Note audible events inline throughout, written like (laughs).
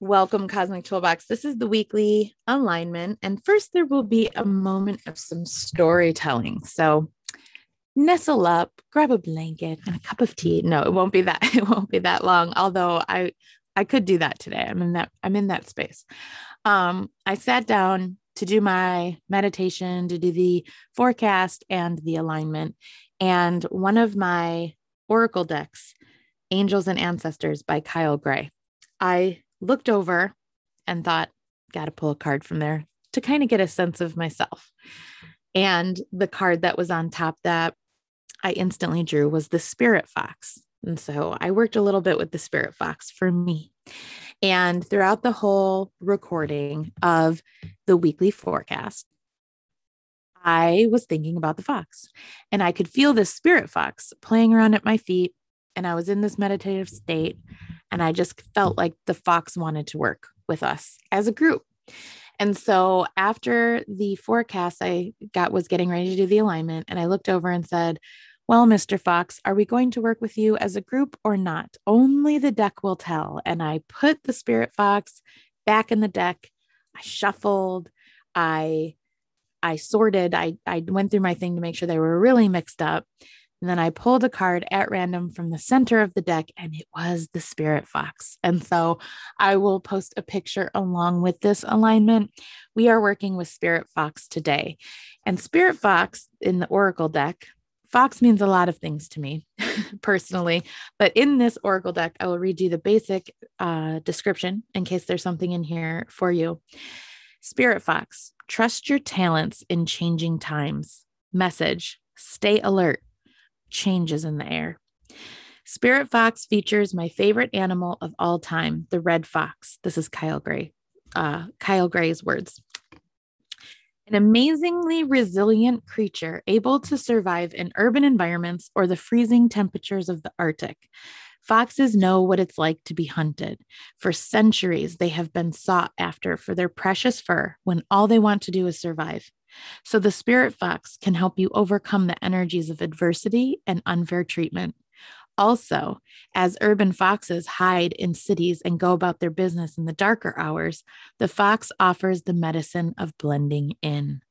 Welcome, Cosmic Toolbox. This is the weekly alignment. And first, there will be a moment of some storytelling. So, nestle up, grab a blanket and a cup of tea. No, it won't be that. (laughs) It won't be that long. Although I, I could do that today. I'm in that. I'm in that space. Um, I sat down to do my meditation, to do the forecast and the alignment, and one of my oracle decks, Angels and Ancestors by Kyle Gray. I looked over and thought, got to pull a card from there to kind of get a sense of myself. And the card that was on top that I instantly drew was the Spirit Fox. And so I worked a little bit with the Spirit Fox for me. And throughout the whole recording of the weekly forecast, I was thinking about the fox and I could feel this spirit fox playing around at my feet. And I was in this meditative state. And I just felt like the fox wanted to work with us as a group. And so after the forecast, I got was getting ready to do the alignment, and I looked over and said, Well, Mr. Fox, are we going to work with you as a group or not? Only the deck will tell. And I put the spirit fox back in the deck. I shuffled. I I sorted. I I went through my thing to make sure they were really mixed up. And then I pulled a card at random from the center of the deck, and it was the Spirit Fox. And so I will post a picture along with this alignment. We are working with Spirit Fox today. And Spirit Fox in the Oracle deck, Fox means a lot of things to me (laughs) personally. But in this Oracle deck, I will read you the basic uh, description in case there's something in here for you. Spirit Fox, trust your talents in changing times. Message, stay alert changes in the air. Spirit Fox features my favorite animal of all time, the red fox. This is Kyle Gray, uh, Kyle Gray's words. An amazingly resilient creature able to survive in urban environments or the freezing temperatures of the Arctic. Foxes know what it's like to be hunted. For centuries, they have been sought after for their precious fur when all they want to do is survive. So the spirit fox can help you overcome the energies of adversity and unfair treatment. Also, as urban foxes hide in cities and go about their business in the darker hours, the fox offers the medicine of blending in.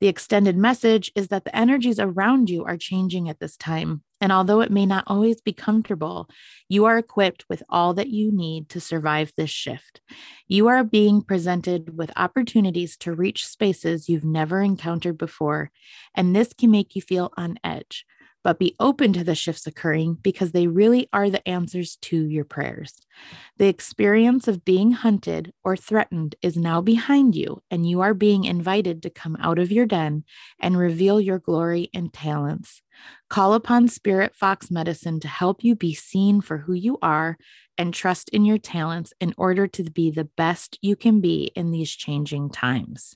The extended message is that the energies around you are changing at this time. And although it may not always be comfortable, you are equipped with all that you need to survive this shift. You are being presented with opportunities to reach spaces you've never encountered before. And this can make you feel on edge but be open to the shifts occurring because they really are the answers to your prayers. The experience of being hunted or threatened is now behind you, and you are being invited to come out of your den and reveal your glory and talents. Call upon Spirit Fox Medicine to help you be seen for who you are and trust in your talents in order to be the best you can be in these changing times.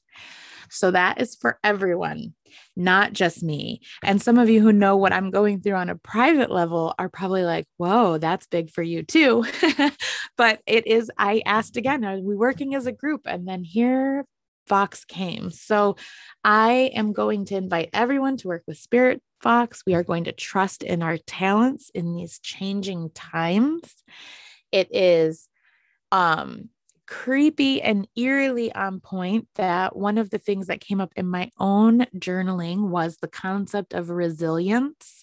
So that is for everyone, not just me. And some of you who know what I'm going through on a private level are probably like, whoa, that's big for you too. (laughs) but it is, I asked again, are we working as a group? And then here Fox came. So I am going to invite everyone to work with Spirit Fox. We are going to trust in our talents in these changing times. It is um creepy and eerily on point that one of the things that came up in my own journaling was the concept of resilience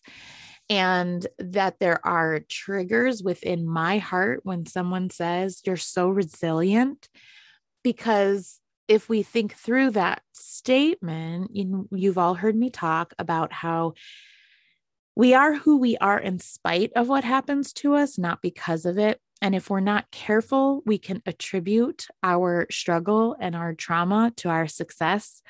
and that there are triggers within my heart when someone says you're so resilient. Because if we think through that statement you, you've all heard me talk about how we are who we are in spite of what happens to us not because of it and if we're not careful, we can attribute our struggle and our trauma to our success.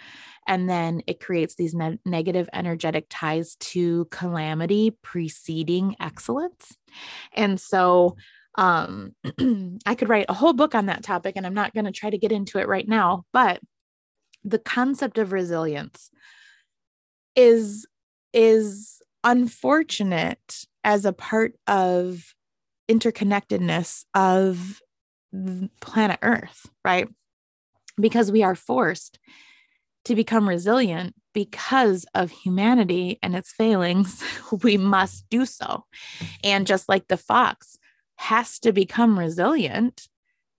And then it creates these ne- negative energetic ties to calamity preceding excellence. And so um, (clears throat) I could write a whole book on that topic, and I'm not going to try to get into it right now. But the concept of resilience is is unfortunate as a part of interconnectedness of planet Earth, right? Because we are forced to become resilient because of humanity and its failings, (laughs) we must do so. And just like the fox has to become resilient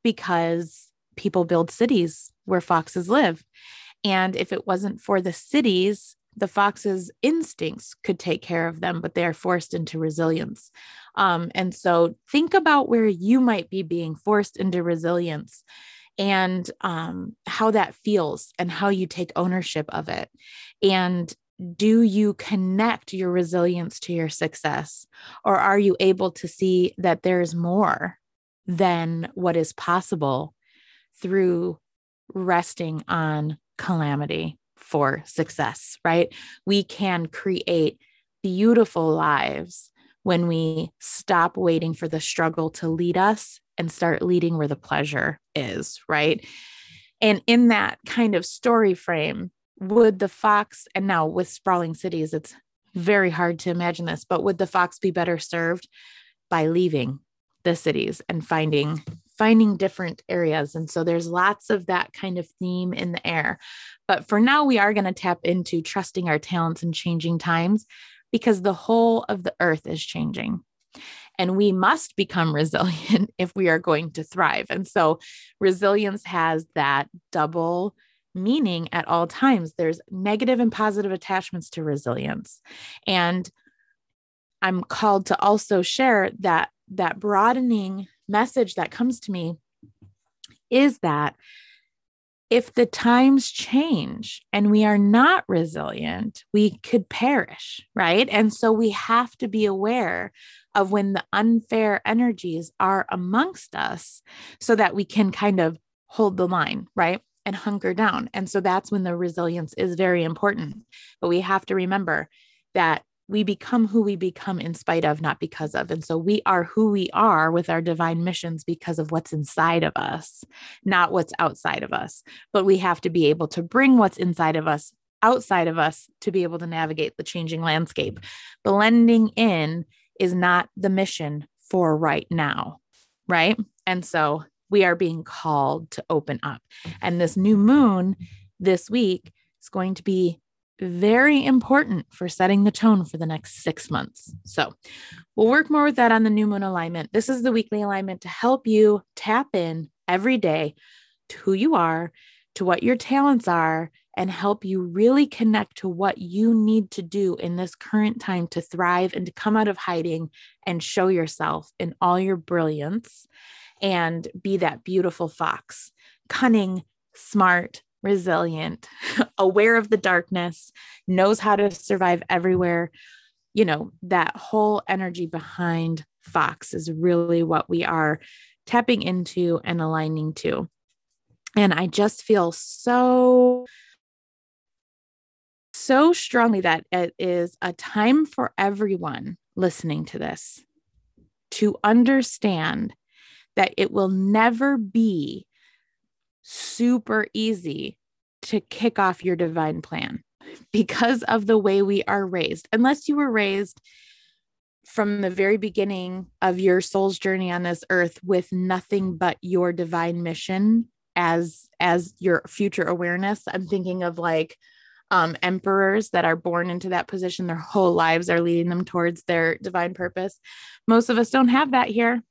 because people build cities where foxes live. And if it wasn't for the cities, the fox's instincts could take care of them, but they are forced into resilience. Um, and so think about where you might be being forced into resilience and um, how that feels and how you take ownership of it. And do you connect your resilience to your success? Or are you able to see that there's more than what is possible through resting on calamity for success, right? We can create beautiful lives when we stop waiting for the struggle to lead us and start leading where the pleasure is, right? And in that kind of story frame, would the fox, and now with sprawling cities, it's very hard to imagine this, but would the fox be better served by leaving the cities and finding finding different areas. And so there's lots of that kind of theme in the air. But for now we are going to tap into trusting our talents and changing times because the whole of the earth is changing. And we must become (laughs) resilient if we are going to thrive. And so resilience has that double meaning at all times. There's negative and positive attachments to resilience. And i'm called to also share that that broadening message that comes to me is that if the times change and we are not resilient, we could perish, right? And so we have to be aware of when the unfair energies are amongst us so that we can kind of hold the line, right? And hunker down. And so that's when the resilience is very important. But we have to remember that we become who we become in spite of, not because of. And so we are who we are with our divine missions because of what's inside of us, not what's outside of us. But we have to be able to bring what's inside of us outside of us to be able to navigate the changing landscape. Blending in is not the mission for right now, right? And so we are being called to open up. And this new moon this week is going to be very important for setting the tone for the next six months. So we'll work more with that on the new moon alignment. This is the weekly alignment to help you tap in every day to who you are, to what your talents are, and help you really connect to what you need to do in this current time to thrive and to come out of hiding and show yourself in all your brilliance and be that beautiful fox, cunning, smart, resilient, (laughs) aware of the darkness, knows how to survive everywhere. You know, that whole energy behind Fox is really what we are tapping into and aligning to. And I just feel so, so strongly that it is a time for everyone listening to this to understand that it will never be super easy to kick off your divine plan because of the way we are raised. Unless you were raised from the very beginning of your soul's journey on this earth with nothing but your divine mission as as your future awareness. I'm thinking of like um, emperors that are born into that position, their whole lives are leading them towards their divine purpose. Most of us don't have that here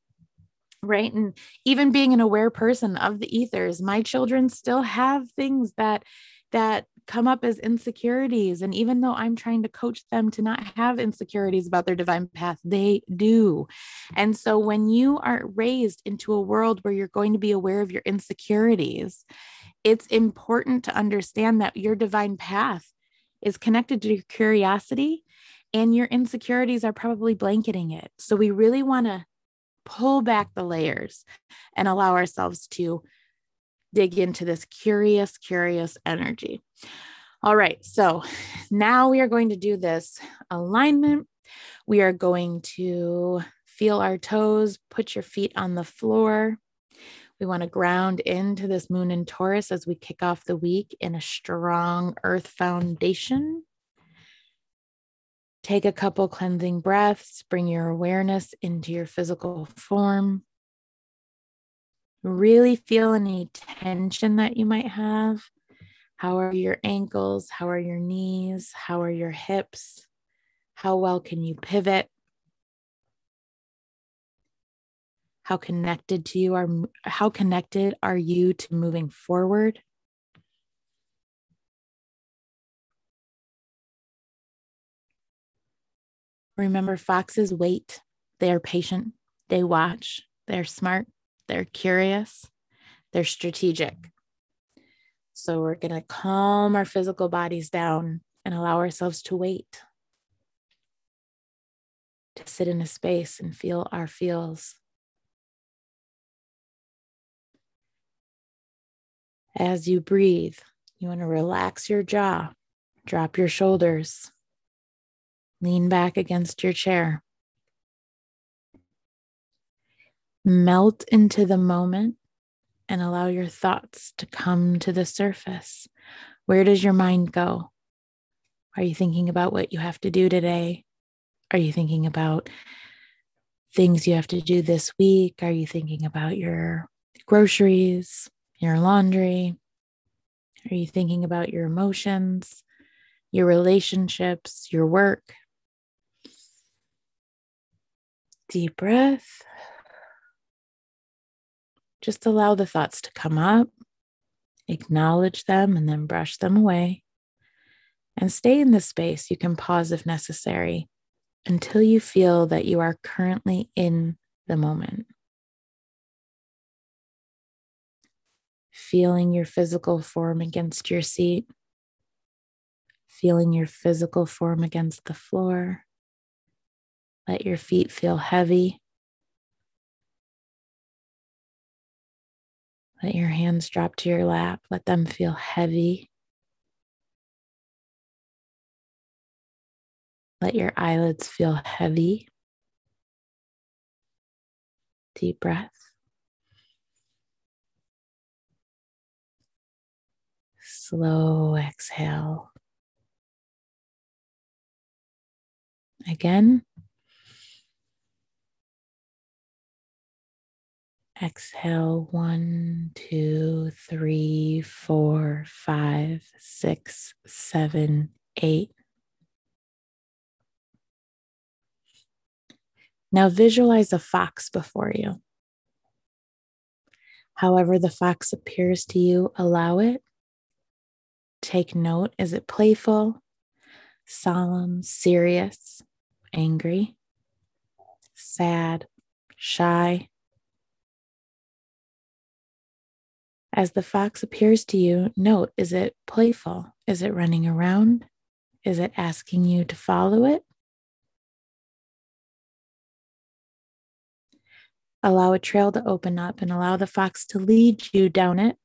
right? And even being an aware person of the ethers my children still have things that that come up as insecurities. And even though i'm trying to coach them to not have insecurities about their divine path they do. And so when you are raised into a world where you're going to be aware of your insecurities it's important to understand that your divine path is connected to your curiosity and your insecurities are probably blanketing it. So we really want to pull back the layers and allow ourselves to dig into this curious, curious energy. All right, so now we are going to do this alignment. We are going to feel our toes, put your feet on the floor. We want to ground into this moon in Taurus as we kick off the week in a strong earth foundation. Take a couple cleansing breaths, bring your awareness into your physical form. Really feel any tension that you might have. How are your ankles? How are your knees? How are your hips? How well can you pivot? How connected to you are how connected are you to moving forward? Remember, foxes wait. They are patient. They watch. They're smart. They're curious. They're strategic. So we're going to calm our physical bodies down and allow ourselves to wait, to sit in a space and feel our feels. As you breathe, you want to relax your jaw, drop your shoulders, lean back against your chair. Melt into the moment and allow your thoughts to come to the surface. Where does your mind go? Are you thinking about what you have to do today? Are you thinking about things you have to do this week? Are you thinking about your groceries, your laundry? Are you thinking about your emotions, your relationships, your work? Deep breath. Just allow the thoughts to come up, acknowledge them, and then brush them away. And stay in this space. You can pause if necessary until you feel that you are currently in the moment. Feeling your physical form against your seat, feeling your physical form against the floor. Let your feet feel heavy. Let your hands drop to your lap. Let them feel heavy. Let your eyelids feel heavy. Deep breath. Slow exhale. Again. Exhale one, two, three, four, five, six, seven, eight. Now visualize a fox before you. However, the fox appears to you, allow it. Take note is it playful, solemn, serious, angry, sad, shy? As the fox appears to you, note is it playful? Is it running around? Is it asking you to follow it? Allow a trail to open up and allow the fox to lead you down it.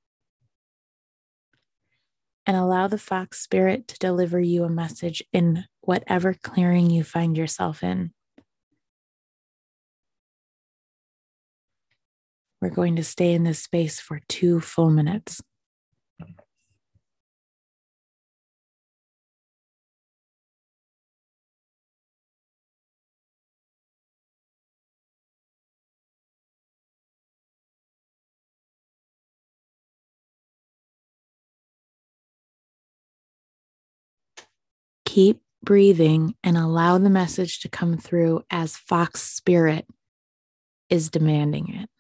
And allow the fox spirit to deliver you a message in whatever clearing you find yourself in. We're going to stay in this space for two full minutes. Keep breathing and allow the message to come through as Fox Spirit is demanding it.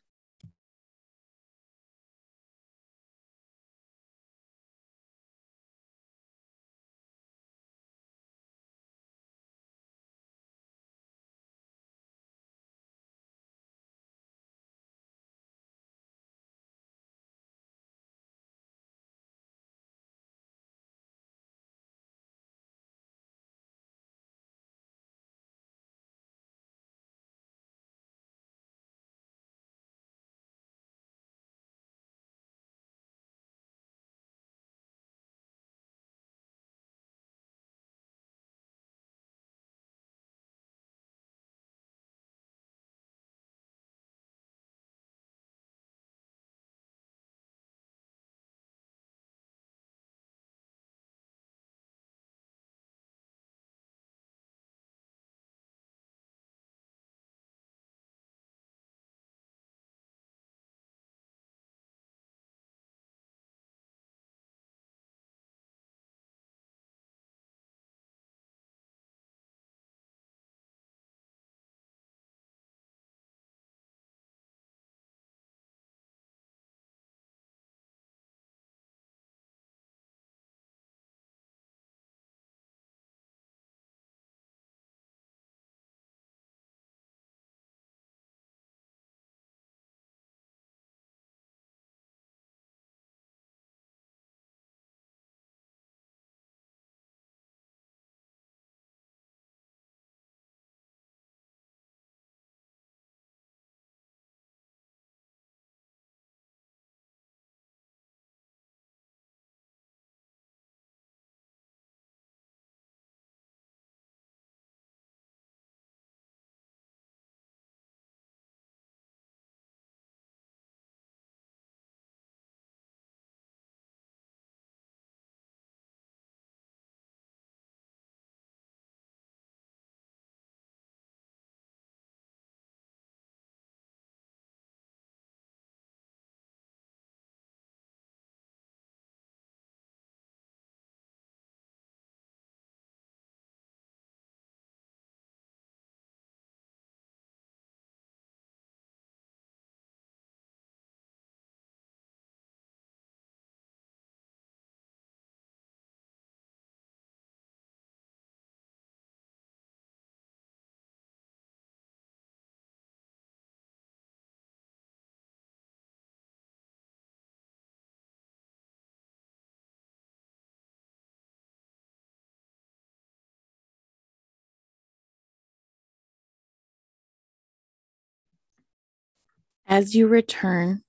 As you return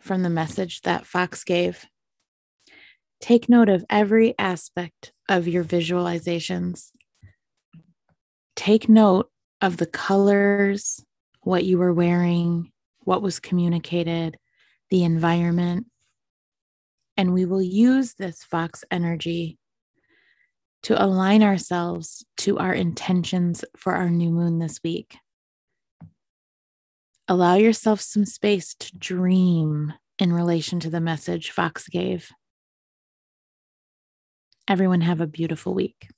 from the message that Fox gave, take note of every aspect of your visualizations. Take note of the colors, what you were wearing, what was communicated, the environment. And we will use this Fox energy to align ourselves to our intentions for our new moon this week. Allow yourself some space to dream in relation to the message Fox gave. Everyone, have a beautiful week.